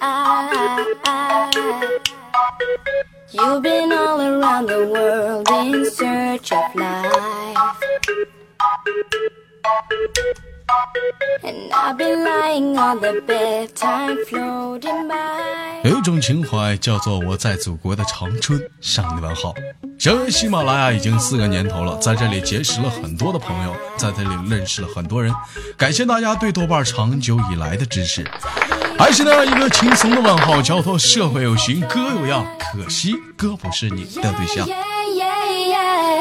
I, you've been all around the world in search of life. 有一种情怀叫做我在祖国的长春向你问好。成为喜马拉雅已经四个年头了，在这里结识了很多的朋友，在这里认识了很多人。感谢大家对豆瓣长久以来的支持。还是那样一个轻松的问号，叫做社会有型哥有样，可惜哥不是你的对象。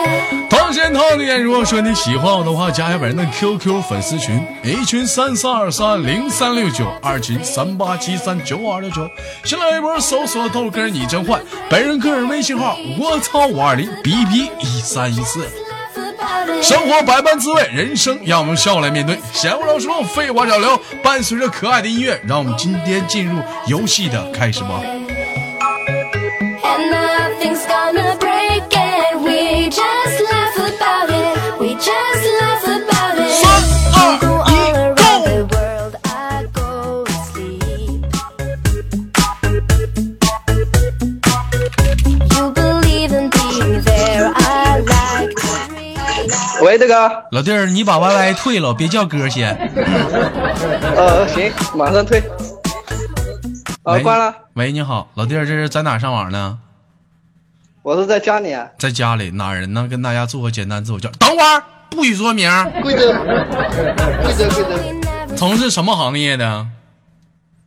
Yeah, yeah, yeah. 同时同点，如果说你喜欢我的话，加一下本人的 QQ 粉丝群，A 群三三二三零三六九，二群三八七三九二六九。新浪微博搜索豆哥你真坏，本人个人微信号我操五二零 bb 一三一四。生活百般滋味，人生让我们笑来面对。闲话少说，废话少聊，伴随着可爱的音乐，让我们今天进入游戏的开始吧。喂，大哥，老弟儿，你把 YY 退了，别叫哥先。呃，行，马上退。呃，喂关了，喂，你好，老弟儿，这是在哪上网呢？我是在家里啊。在家里，哪人呢？跟大家做个简单自我介绍。等会儿不许说名儿，贵州，贵州，贵州，从事什么行业的？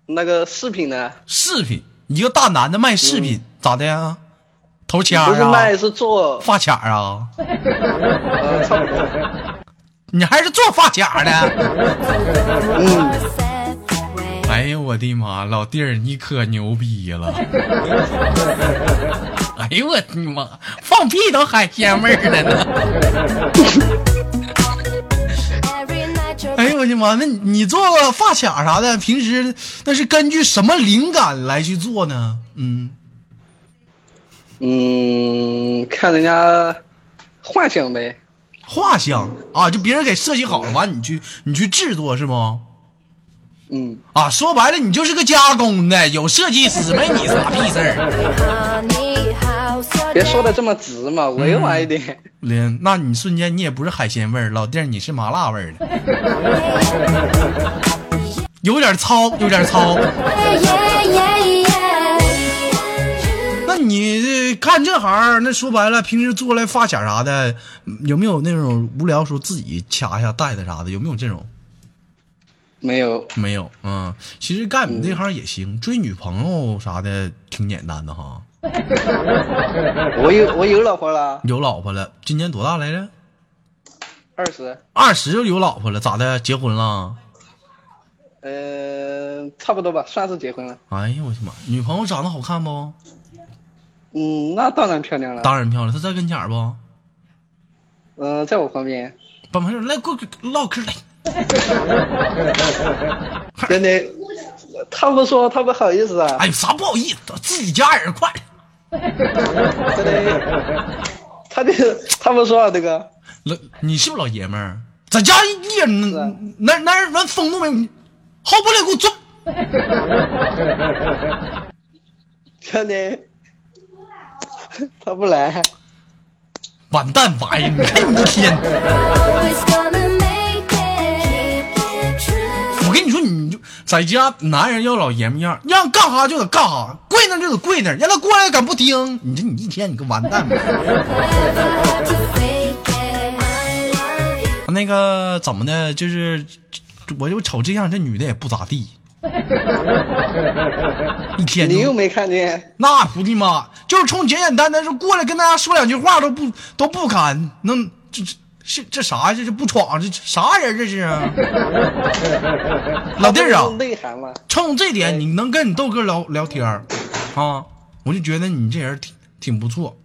那个饰品的？饰品，一个大男的卖饰品，咋的呀？头签不是儿啊卖，？是做，发卡儿啊？呃，差不多。你还是做发卡的.哎呦我的妈，老弟儿你可牛逼了！哎呦我的妈，放屁都海鲜味儿了呢 哎呦我的妈，那你你做个发卡啥的，平时那是根据什么灵感来去做呢？嗯，嗯，看人家幻想呗。画像啊，就别人给设计好了，完你去你去制作是不？嗯，啊，说白了你就是个加工的，有设计师没你啥屁事儿。别说的这么直嘛，委婉一点。连，那你瞬间你也不是海鲜味儿，老弟儿你是麻辣味儿的，有点糙，有点糙。你干这行儿，那说白了，平时做来发卡啥的，有没有那种无聊时候自己掐一下带的啥的？有没有这种？没有，没有，嗯，其实干你这行也行，追女朋友啥的挺简单的哈。我有我有老婆了，有老婆了，今年多大来着？二十，二十就有老婆了，咋的？结婚了？呃，差不多吧，算是结婚了。哎呀我的妈！女朋友长得好看不？嗯，那当然漂亮了。当然漂亮，她在跟前儿不？嗯、在我旁边，办完事来过来唠嗑来。真的，他不说他不好意思啊，哎呦，啥不好意思，自己家人快。真的，他就他不说啊，这个，老，你是不是老爷们儿？在家一人是啊哪哪哪风都没有，好不了给我坐。真的，他不来，完蛋玩意儿，你看你一天.我跟你说，你就在家，男人要老爷们样，让干啥就得干啥，跪那就得跪那儿，让他过来敢不听，你这你一天你个完蛋.那个怎么的，就是我就瞅这样，这女的也不咋地，一天你又没看见，那不的妈，就是冲简简单单说过来跟大家说两句话都不都不敢，能这这是这啥呀？这这不闯这这啥人这是啊？老弟儿啊冲这点你能跟你豆哥聊聊天儿啊？我就觉得你这人挺挺不错，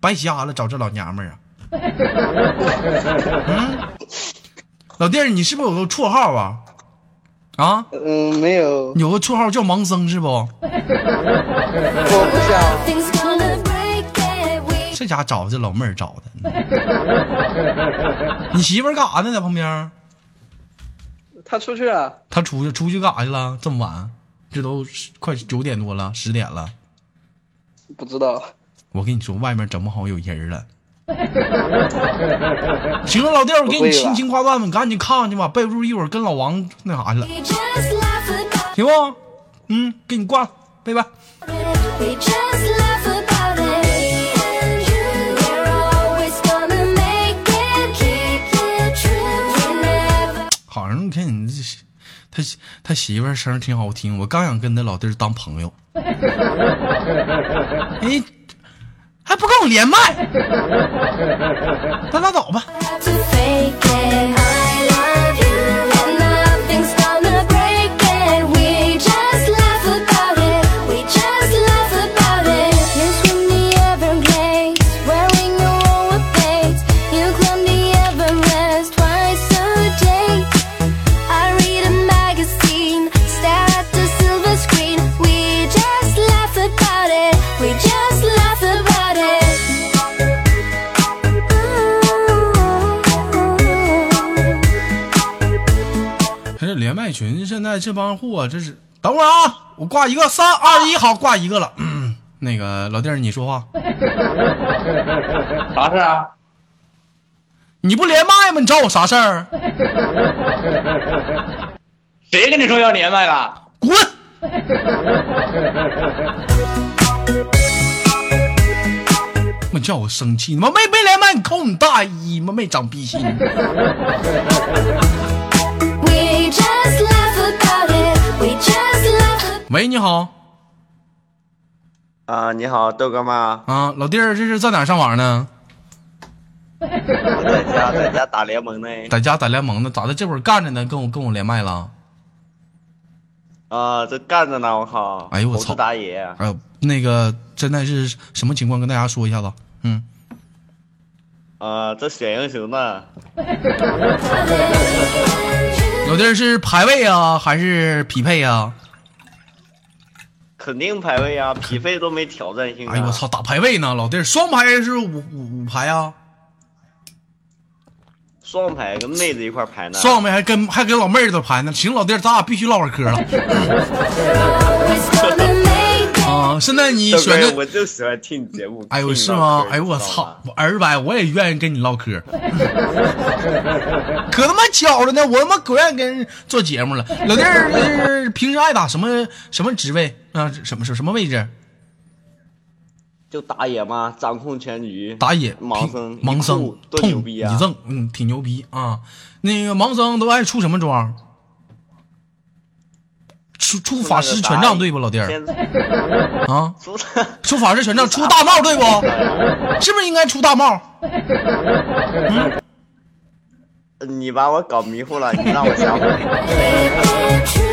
白瞎了找这老娘们儿啊。嗯，老弟儿，你是不是有个绰号啊？啊，嗯，没有，有个绰号叫盲僧是不？我不想这家找这老妹儿找的。你媳妇儿干啥呢？在旁边？她出去了，她出去出去干啥去了？这么晚，这都快九点多了，十点了。不知道。我跟你说，外面整不好有人了。行了，老弟，我给你轻轻挂断吧，赶紧看看去吧，备注一会儿跟老王那啥去了，行不？嗯，给你挂了，拜拜。好像你看你这，他他媳妇儿声挺好听，我刚想跟他老弟当朋友。哎。还不跟我连麦，那拉倒吧。在这帮货，这是等会儿啊，我挂一个，三二一，好，挂一个了。嗯 那个老弟儿，你说话，啥事啊？你不连麦吗？你找我啥事儿？谁跟你说要连麦了？滚！妈叫我生气，你妈没没连麦，你扣你大衣妈？没长逼心。喂，你好啊，你好，豆哥吗？啊，老弟儿，这是在哪儿上网呢？在家，在家打联盟呢。在家打联盟呢，咋的？这会儿干着呢，跟我跟我连麦了。啊，这干着呢，我靠！哎呦我操打野，那个现在是什么情况？跟大家说一下子。嗯，啊，这选英雄呢？老弟儿是排位啊，还是匹配啊？肯定排位啊，匹配都没挑战性啊！哎呦我操，打排位呢，老弟儿，双排还是五五五排啊？双排跟妹子一块排呢。双排还跟还跟老妹儿都排呢。行，老弟儿，咱俩必须唠会嗑了 啊！现在你，选的，我就喜欢听你节目。哎呦是吗？哎呦我操我儿白我也愿意跟你唠嗑，可他妈巧了呢，我他妈可愿意跟人做节目了。老弟儿是平时爱打什么什么职位啊？什么什么位置？就打野嘛，掌控全局。打野盲僧，盲僧多牛逼啊！你正，嗯，挺牛逼啊。那个盲僧都爱出什么装？出出法师权杖对不，老弟儿啊？出出法师权杖，出大帽对不？是不是应该出大帽？你把我搞迷糊了，你让我想会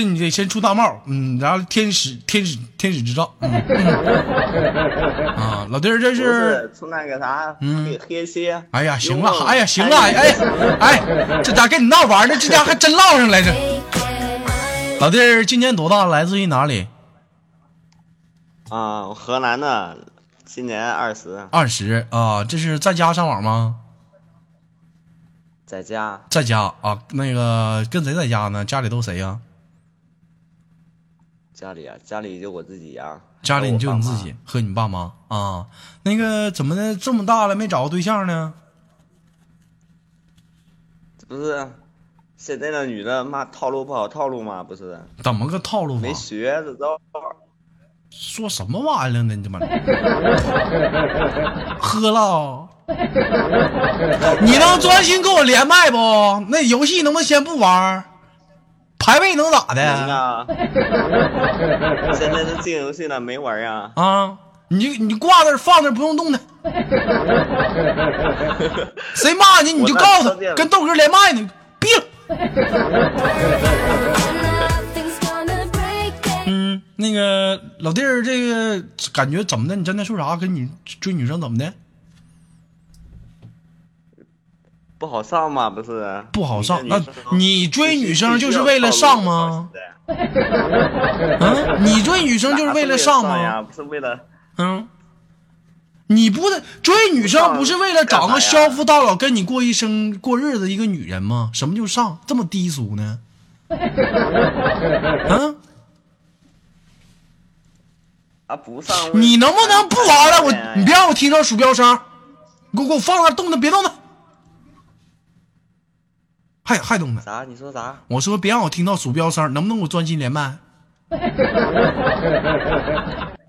你得先出大帽，嗯，然后天使天使天使之杖，嗯，嗯啊，老弟儿这是，是出那个啥嗯黑黑蝎。哎呀，行了哎呀，行了，哎哎，这咋跟你闹玩呢，这家还真唠上来着。老弟儿今年多大？来自于哪里？啊，河南的，今年二十，二十啊，这是在家上网吗？在家在家啊，那个跟谁在家呢？家里都谁呀、家里啊，家里就我自己呀、家里你就你自己和你爸妈啊？那个怎么的，这么大了没找个对象呢？不是现在的女的妈套路不好套路嘛，不是怎么个套路法没？学着道，说什么玩意儿呢？你他妈 喝了？你能专心跟我连麦不？那游戏能不能先不玩？排位能咋的？啊！现在都进游戏了，没玩呀、啊，你你挂那儿放那儿不用动它。谁骂你你就告诉他，跟豆哥连麦呢，闭了。嗯，那个老弟儿，这个感觉怎么的？你真的说啥？跟你追女生怎么的？不好上吗，不是不好上？那你追女生就是为了上吗？？嗯，你追女生就是为了上？吗？不是为了嗯，你不得追女生不是为了找个干啥呀消夫到老跟你过一生过日子的一个女人吗？什么就上这么低俗呢？嗯，啊，不上。你能不能不玩了？我哎你别让我听到鼠标声，你给我给我放那动弹，别动弹。还还动呢？啥？你说啥？我说别让我听到鼠标声，能不能给我专心连麦？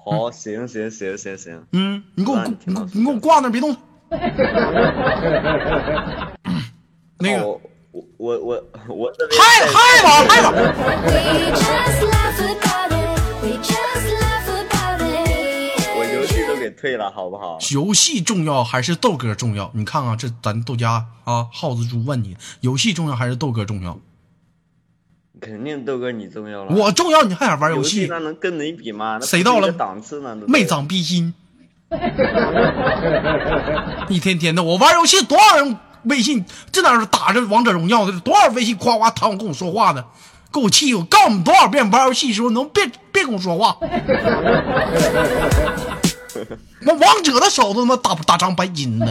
好，行行行行行。嗯，你给我你你给我你给我挂那，别动。那个哦我我我我这边嗨嗨吧嗨吧，退了，好不好？游戏重要还是豆哥重要？你看看这咱豆家啊，耗子猪问你，游戏重要还是豆哥重要？肯定豆哥你重要了。我重要，你还想玩游游戏戏？那能跟你比吗？谁到了档次呢？没长逼心，一天天的，我玩游戏多少人微信这哪是打着王者荣耀的，多少微信夸夸弹我跟我说话呢，给我气！我告诉你多少遍，玩游戏的时候能别别跟我说话。我王者的手都他妈打打张白金呢。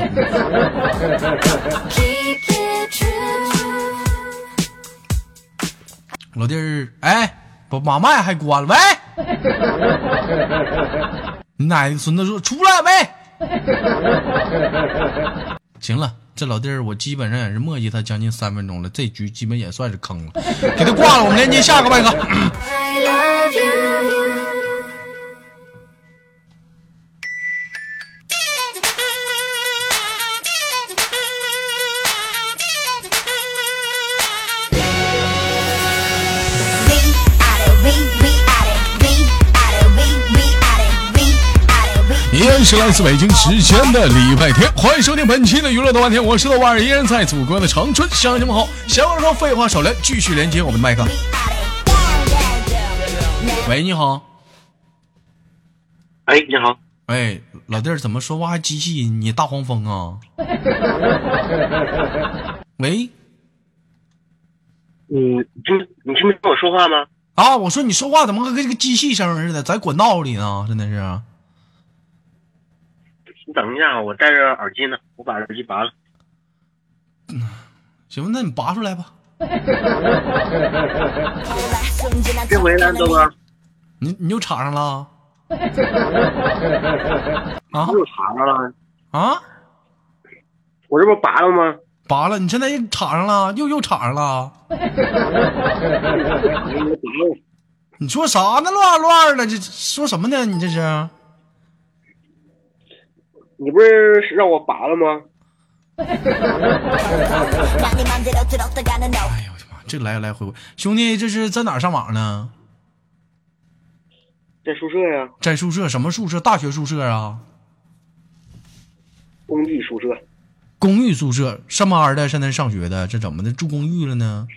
老弟儿，哎，把把麦还关了，喂，你奶奶孙子说出来喂。行了，这老弟儿我基本上也是磨叽他将近三分钟了，这局基本也算是坑了，给他挂了，我们连接下个麦克。I love you. 依然是来自北京时间的礼拜天，欢迎收听本期的娱乐豆瓣天，我是豆瓣儿，依然在祖国的长春乡亲们好。闲话说废话少聊，继续连接我们的麦克。喂，你好，哎，你好，哎，老弟儿怎么说话还机器音？你大黄蜂啊？喂，你听你听没听我说话吗？啊，我说你说话怎么跟这个机器声似的，在管道里呢？真的是。你等一下，我戴着耳机呢，我把耳机拔了。嗯行，那你拔出来吧。别回来，豆哥，你你又插上了？啊又插上了，啊！我这不拔了吗？拔了，你现在又插上了，又又插上了，你说啥呢？乱乱的，这说什么呢？你这是？你不是让我拔了吗？哎呦我的妈！这来来回回，兄弟，这是在哪儿上网呢？在宿舍呀，在宿舍？什么宿舍？大学宿舍啊？公寓宿舍，公寓宿舍？上班的？现在上学的？这怎么的？住公寓了呢？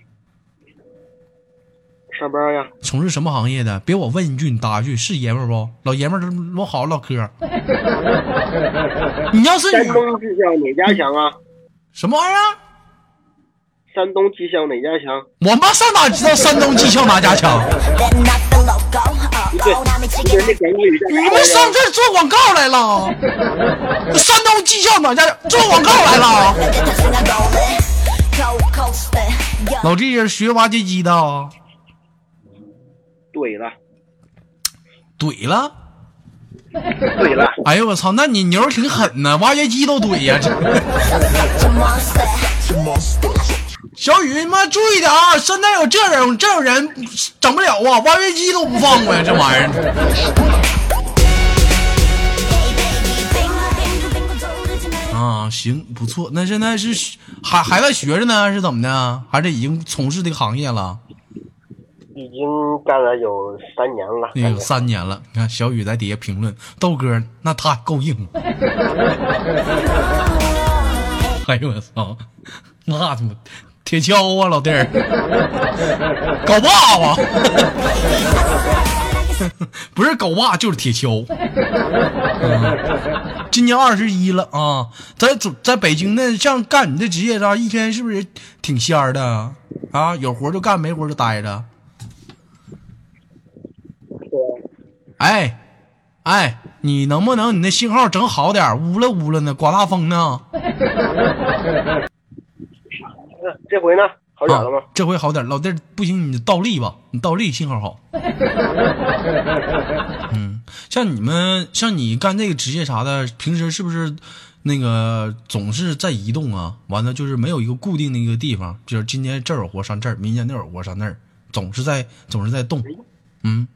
上班呀。从事什么行业的？别我问一句，你答一句，是爷们儿不？老爷们儿都我好好唠嗑。你要是女山东技校哪家强啊？什么玩意儿？山东技校哪家强？我妈上哪知道山东技校哪家强？对，你们上这做广告来了？山东技校哪家做广告来了？老弟是学挖掘机的啊，怼了，怼了。怼了，哎呦我操，那你牛挺狠呐，挖掘机都怼呀、这小雨，你妈注意点啊！现在有这种这种人整不了啊，挖掘机都不放过呀，这玩意儿。啊，行，不错。那现在是还还在学着呢，是怎么的？还是已经从事这个行业了？已经干了有三年了。也有三年了。你看小雨在底下评论，豆哥那他够硬。哎呦我操，那他妈铁锹啊，老弟儿，镐把吧？不是狗爸就是铁锹。嗯今年二十一了啊，在在在北京那，像干你这职业上，一天是不是挺仙儿的啊？有活就干，没活就待着。哎，哎，你能不能你那信号整好点儿？呜了呜了呢，刮大风呢。呃 这回呢，好点了吗啊？？这回好点，老弟不行，你倒立吧，你倒立信号好。嗯，像你们像你干这个职业啥的，平时是不是那个总是在移动啊？完了就是没有一个固定的一个地方，就是今天这儿有活上这儿，明天那儿有活上那儿，总是在总是在动。嗯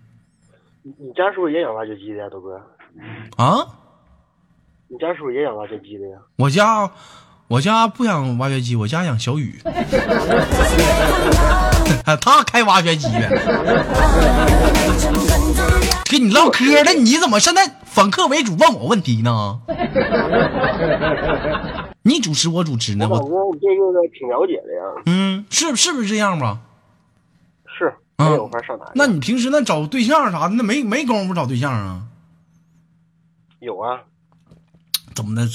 你你家是不是也养挖掘机的呀，豆哥？啊，你家是不是也养挖掘机的呀？我家我家不养挖掘机，我家养小雨。他开挖掘机的。跟你唠嗑呢，你怎么现在反客为主问我问题呢？你主持我主持呢？我感我对这个挺了解的呀。嗯，是是不是这样吧？是，嗯没有法上哪去？那你平时那找对象啥的，那没没工夫找对象啊？有啊，怎么的？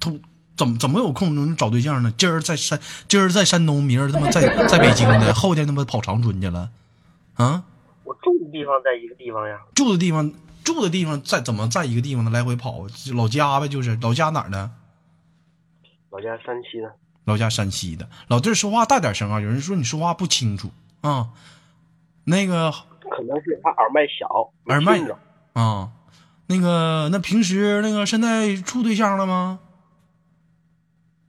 他怎么怎么有空能找对象呢？今儿在山，今儿在山东，明儿他妈在在北京呢，后天他妈跑长春去了，啊？我住的地方在一个地方呀。住的地方住的地方在怎么在一个地方呢？来回跑，老家呗，就是老家哪儿的？老家山西的，老家山西的。老弟儿说话大点声啊！有人说你说话不清楚啊。那个可能是他耳麦小，耳麦听着啊，那个那平时那个现在处对象了吗？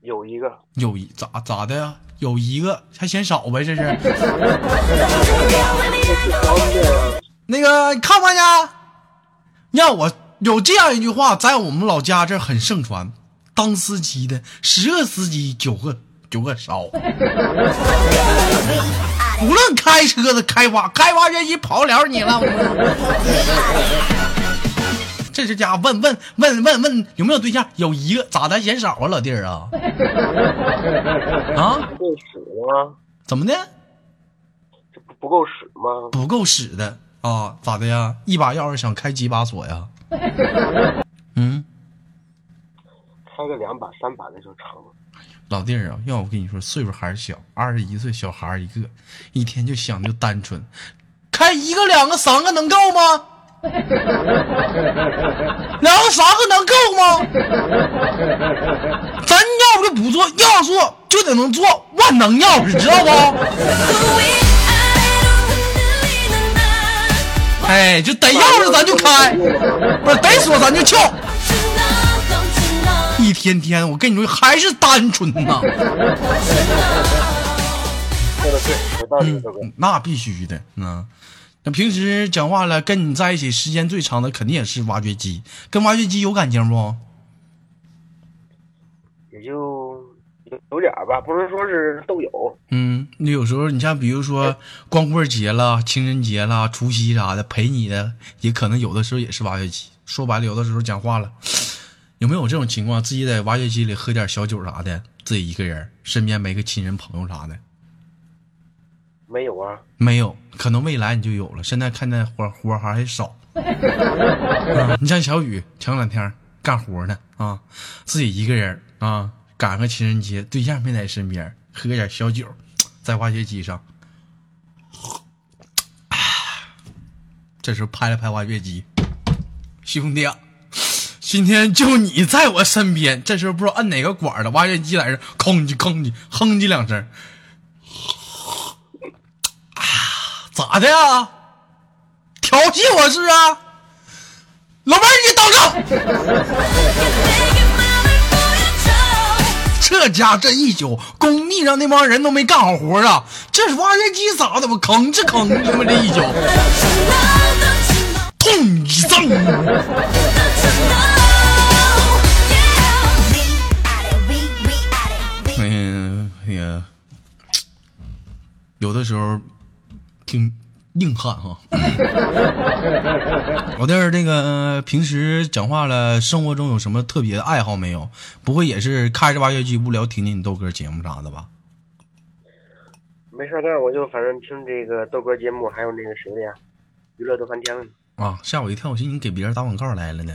有一个，有一咋咋的呀？有一个还嫌少呗？这是 那个你看不看见？让我有这样一句话，在我们老家这很盛传：当司机的十个司机九个九个少。无论开车的、开挖开挖掘机跑不了你了。这是家问问问问问有没有对象？有一个，咋的嫌少啊，老弟儿啊？啊？不够使吗？怎么的？这不不够使吗？不够使的啊？咋的呀？一把钥匙想开几把锁呀？嗯，开个两把三把那就成了。老弟儿啊，要我跟你说，岁数还是小，二十一岁小孩儿一个，一天就想就单纯，开一个、两个、三个能够吗？两个、三个能够吗？咱要不就不做，要做就得能做万能钥匙，知道不？哎，就得钥匙咱就开，不是得锁咱就撬。一天天，我跟你说还是单纯呐，说的对，有道理，豆哥。那必须的，嗯。那平时讲话了，跟你在一起时间最长的肯定也是挖掘机，跟挖掘机有感情不？也就有有点吧，不是说是都有。嗯，你有时候你像比如说光棍节啦、情人节啦、除夕啥的，陪你的也可能有的时候也是挖掘机。说白了，有的时候讲话了，有没有这种情况？自己在挖掘机里喝点小酒啥的，自己一个人，身边没个亲人朋友啥的，没有啊，没有，可能未来你就有了。现在看见活活还还少。啊你像小雨前两天干活呢啊，自己一个人啊，赶个情人节，对象没在身边，喝点小酒，在挖掘机上，这时候拍了拍挖掘机，兄弟啊，今天就你在我身边。这时候不知道摁哪个管了，挖掘机在这吭叽吭叽哼叽两声，啊，咋的呀？调戏我是啊？老妹儿，你等着！这家这一宿，工地上那帮人都没干好活啊！这挖掘机咋的？我吭哧吭哧嘛，这一宿，痛一阵。有的时候挺硬汉哈。老弟儿，那个、呃平时讲话了，生活中有什么特别的爱好没有？不会也是开着挖掘机无聊听听你豆哥节目啥的吧？没事儿干，我就反正听这个豆哥节目，还有那个谁的呀，娱乐逗翻天了。啊，吓我一跳！我寻思你给别人打广告来了呢。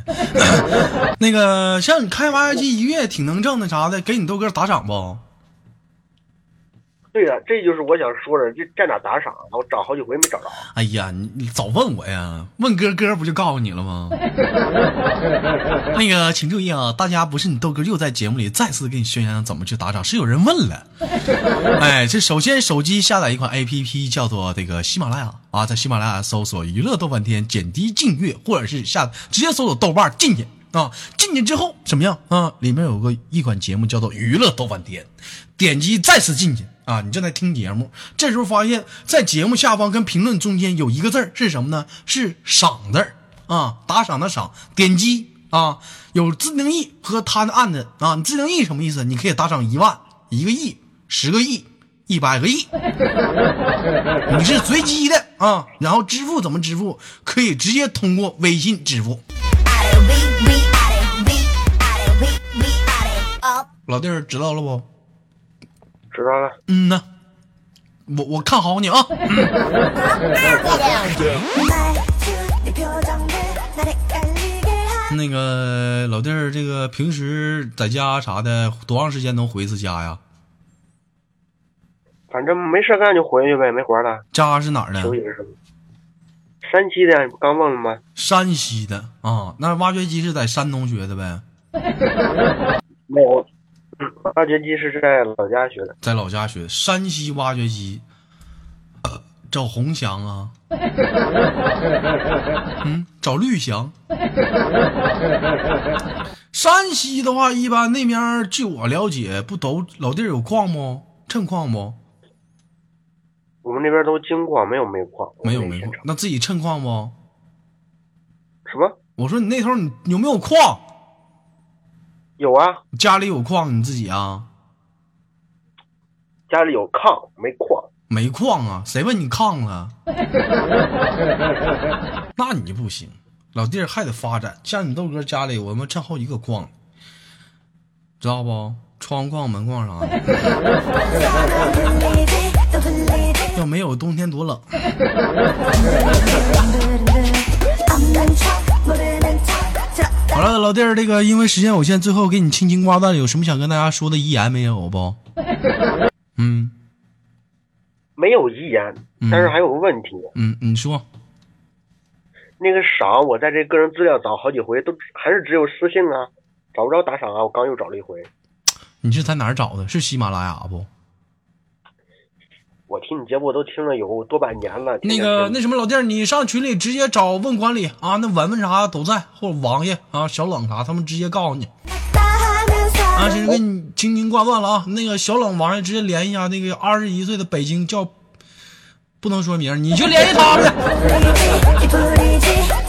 那个，像你开挖掘机一月挺能挣的啥的，给你豆哥打赏不？对呀、这就是我想说的，这在哪打赏？我找好几回没找着。哎呀，你你早问我呀，问哥哥不就告诉你了吗？那个，请注意啊，大家不是你豆哥又在节目里再次给你宣扬怎么去打赏，是有人问了。哎，这首先手机下载一款 A P P 叫做这个喜马拉雅啊，在喜马拉雅搜索“娱乐豆瓣天”，点击订阅，或者是下直接搜索豆瓣进去啊，进去之后怎么样啊？里面有个一款节目叫做《娱乐豆瓣天》，点击再次进去啊，你正在听节目，这时候发现，在节目下方跟评论中间有一个字儿是什么呢？是赏字儿啊，打赏的赏，点击啊，有自定义和他的案子啊，你自定义什么意思？你可以打赏一万、一个亿、十个亿、一百个亿，你是随机的啊，然后支付怎么支付？可以直接通过微信支付。老弟儿知道了不？知道了，嗯呐，我我看好你啊。那个老弟儿，这个平时在家啥的，多长时间能回一次家呀？反正没事干就回去呗，没活了，家是哪儿的？休息是什么？山西的，你不刚问了吗？山西的啊。那挖掘机是在山东学的呗？没有，嗯挖掘机是在老家学的。在老家学。山西挖掘机，呃找红翔啊？嗯，找绿翔。山西的话，一般那边据我了解，不都老弟有矿不？趁矿不？我们那边都金矿，没有煤矿。没有煤矿那自己趁矿不？什么？我说你那头你有没有矿？有啊，家里有矿你自己啊？家里有炕，没矿。没矿啊？谁问你炕了？那你不行，老弟儿还得发展。像你豆哥家里，我他妈趁好几个矿，知道不？窗矿、门框啥的。要没有冬天多冷。好了，老弟儿，这个因为时间有限，最后给你轻轻挂断，有什么想跟大家说的遗言没有不？嗯没有遗言，嗯但是还有个问题，嗯，你说。那个赏我在这个人资料找好几回，都还是只有私信啊，找不着打赏啊。我刚又找了一回，你是在哪儿找的？是喜马拉雅不？我听你节目都听了有多半年了。那个那什么老弟儿，你上群里直接找问管理啊，那文文啥都在，或者王爷啊、小冷啥，他们直接告诉你啊。这是给你轻轻挂断了啊。那个小冷王爷直接联系一下那个二十一岁的北京叫，不能说名，你就联系他们去。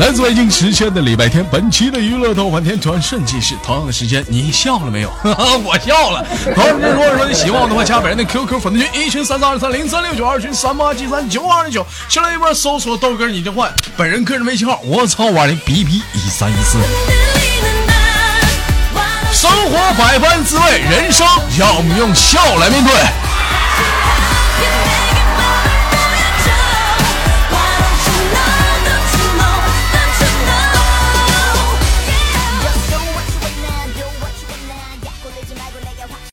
来自北京时间的礼拜天，本期的娱乐豆瓣天转瞬即逝。同样的时间，你笑了没有？我笑了。同时，如果说你喜欢我的话，加本人的 QQ 粉丝群一群三三二三零三六九，二群三八七三九二零九。下来一波搜索豆哥你就换，本人个人微信号我操五二零 B B 一三一四。生活百般滋味，人生要我们用笑来面对。